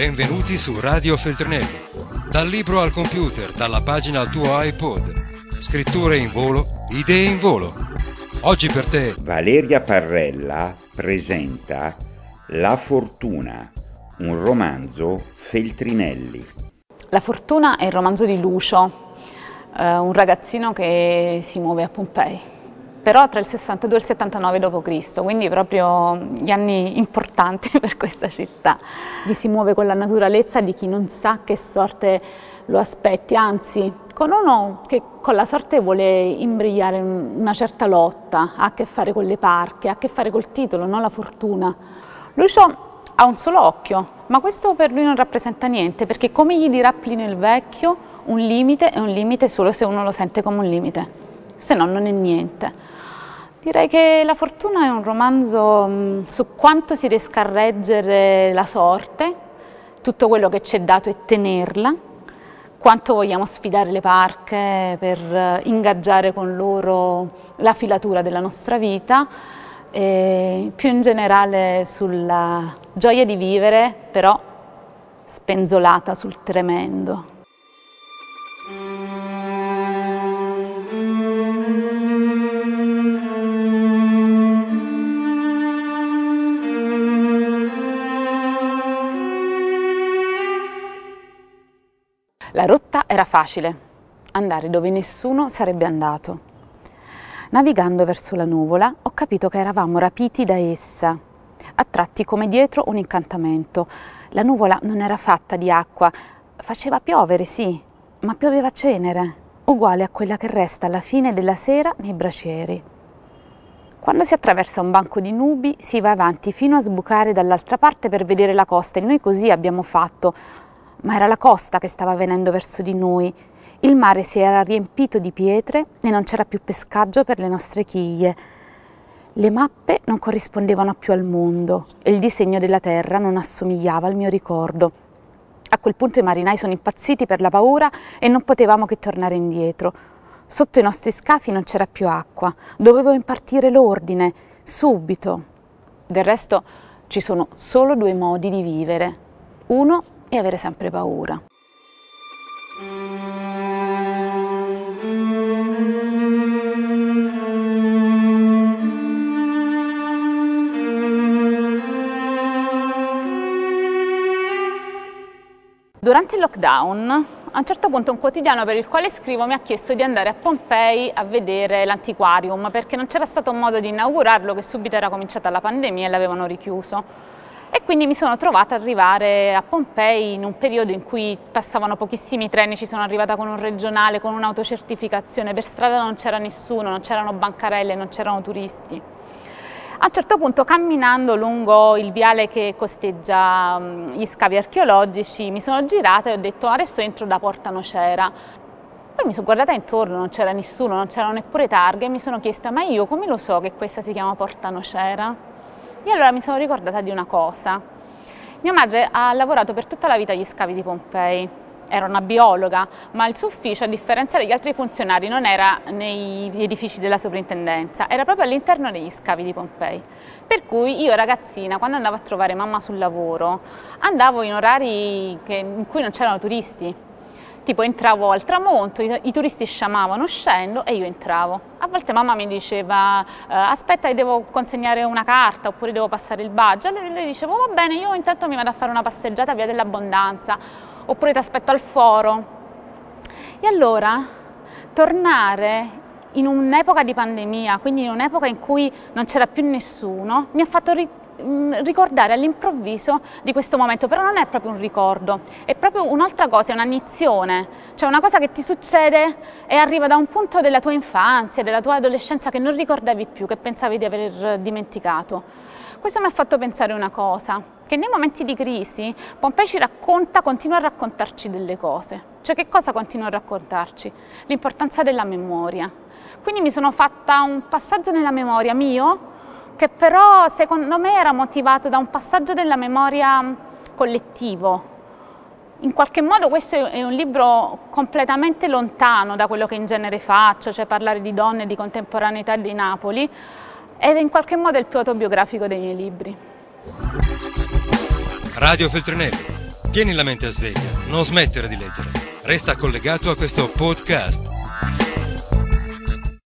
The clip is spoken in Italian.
Benvenuti su Radio Feltrinelli. Dal libro al computer, dalla pagina al tuo iPod. Scritture in volo, idee in volo. Oggi per te Valeria Parrella presenta La fortuna, un romanzo Feltrinelli. La fortuna è il romanzo di Lucio, eh, un ragazzino che si muove a Pompei, però tra il 62 e il 79 d.C., quindi proprio gli anni importanti per questa città. Vi si muove con la naturalezza di chi non sa che sorte lo aspetti, anzi con uno che con la sorte vuole imbrigliare una certa lotta, ha a che fare con le parche, ha a che fare col titolo, non la fortuna. Lucio ha un solo occhio, ma questo per lui non rappresenta niente, perché come gli dirà Plinio il Vecchio, un limite è un limite solo se uno lo sente come un limite, se no non è niente. Direi che La fortuna è un romanzo mh, su quanto si riesca a reggere la sorte, tutto quello che ci è dato e tenerla, quanto vogliamo sfidare le parche per eh, ingaggiare con loro la filatura della nostra vita e più in generale sulla gioia di vivere, però spenzolata sul tremendo. La rotta era facile, andare dove nessuno sarebbe andato. Navigando verso la nuvola ho capito che eravamo rapiti da essa, attratti come dietro un incantamento. La nuvola non era fatta di acqua, faceva piovere sì, ma pioveva cenere, uguale a quella che resta alla fine della sera nei bracieri. Quando si attraversa un banco di nubi si va avanti fino a sbucare dall'altra parte per vedere la costa e noi così abbiamo fatto, ma era la costa che stava venendo verso di noi. Il mare si era riempito di pietre e non c'era più pescaggio per le nostre chiglie. Le mappe non corrispondevano più al mondo e il disegno della terra non assomigliava al mio ricordo. A quel punto i marinai sono impazziti per la paura e non potevamo che tornare indietro. Sotto i nostri scafi non c'era più acqua, dovevo impartire l'ordine, subito. Del resto ci sono solo due modi di vivere. Uno e avere sempre paura. Durante il lockdown, a un certo punto un quotidiano per il quale scrivo mi ha chiesto di andare a Pompei a vedere l'antiquarium perché non c'era stato modo di inaugurarlo che subito era cominciata la pandemia e l'avevano richiuso. E quindi mi sono trovata ad arrivare a Pompei in un periodo in cui passavano pochissimi treni, ci sono arrivata con un regionale, con un'autocertificazione, per strada non c'era nessuno, non c'erano bancarelle, non c'erano turisti. A un certo punto camminando lungo il viale che costeggia gli scavi archeologici mi sono girata e ho detto adesso entro da Porta Nocera. Poi mi sono guardata intorno, non c'era nessuno, non c'erano neppure targhe e mi sono chiesta ma io come lo so che questa si chiama Porta Nocera? E allora mi sono ricordata di una cosa. Mia madre ha lavorato per tutta la vita agli scavi di Pompei, era una biologa, ma il suo ufficio, a differenza degli altri funzionari, non era nei edifici della sovrintendenza, era proprio all'interno degli scavi di Pompei. Per cui io ragazzina, quando andavo a trovare mamma sul lavoro, andavo in orari che, in cui non c'erano turisti, tipo entravo al tramonto, i, i, turisti sciamavano uscendo e io entravo. A volte mamma mi diceva eh, aspetta devo consegnare una carta oppure devo passare il badge, allora le dicevo va bene io intanto mi vado a fare una passeggiata via dell'abbondanza oppure ti aspetto al foro. E allora tornare in un'epoca di pandemia, quindi in un'epoca in cui non c'era più nessuno, mi ha fatto ri ricordare all'improvviso di questo momento, però non è proprio un ricordo, è proprio un'altra cosa, è un'annizione, cioè una cosa che ti succede e arriva da un punto della tua infanzia, della tua adolescenza che non ricordavi più, che pensavi di aver dimenticato. Questo mi ha fatto pensare una cosa, che nei momenti di crisi Pompei ci racconta, continua a raccontarci delle cose. Cioè che cosa continua a raccontarci? L'importanza della memoria. Quindi mi sono fatta un passaggio nella memoria mio che però secondo me era motivato da un passaggio della memoria collettivo. In qualche modo questo è un libro completamente lontano da quello che in genere faccio, cioè parlare di donne, di contemporaneità di Napoli, ed è in qualche modo il più autobiografico dei miei libri. Radio Feltrinelli, Tieni la mente a sveglia, non smettere di leggere. Resta collegato a questo podcast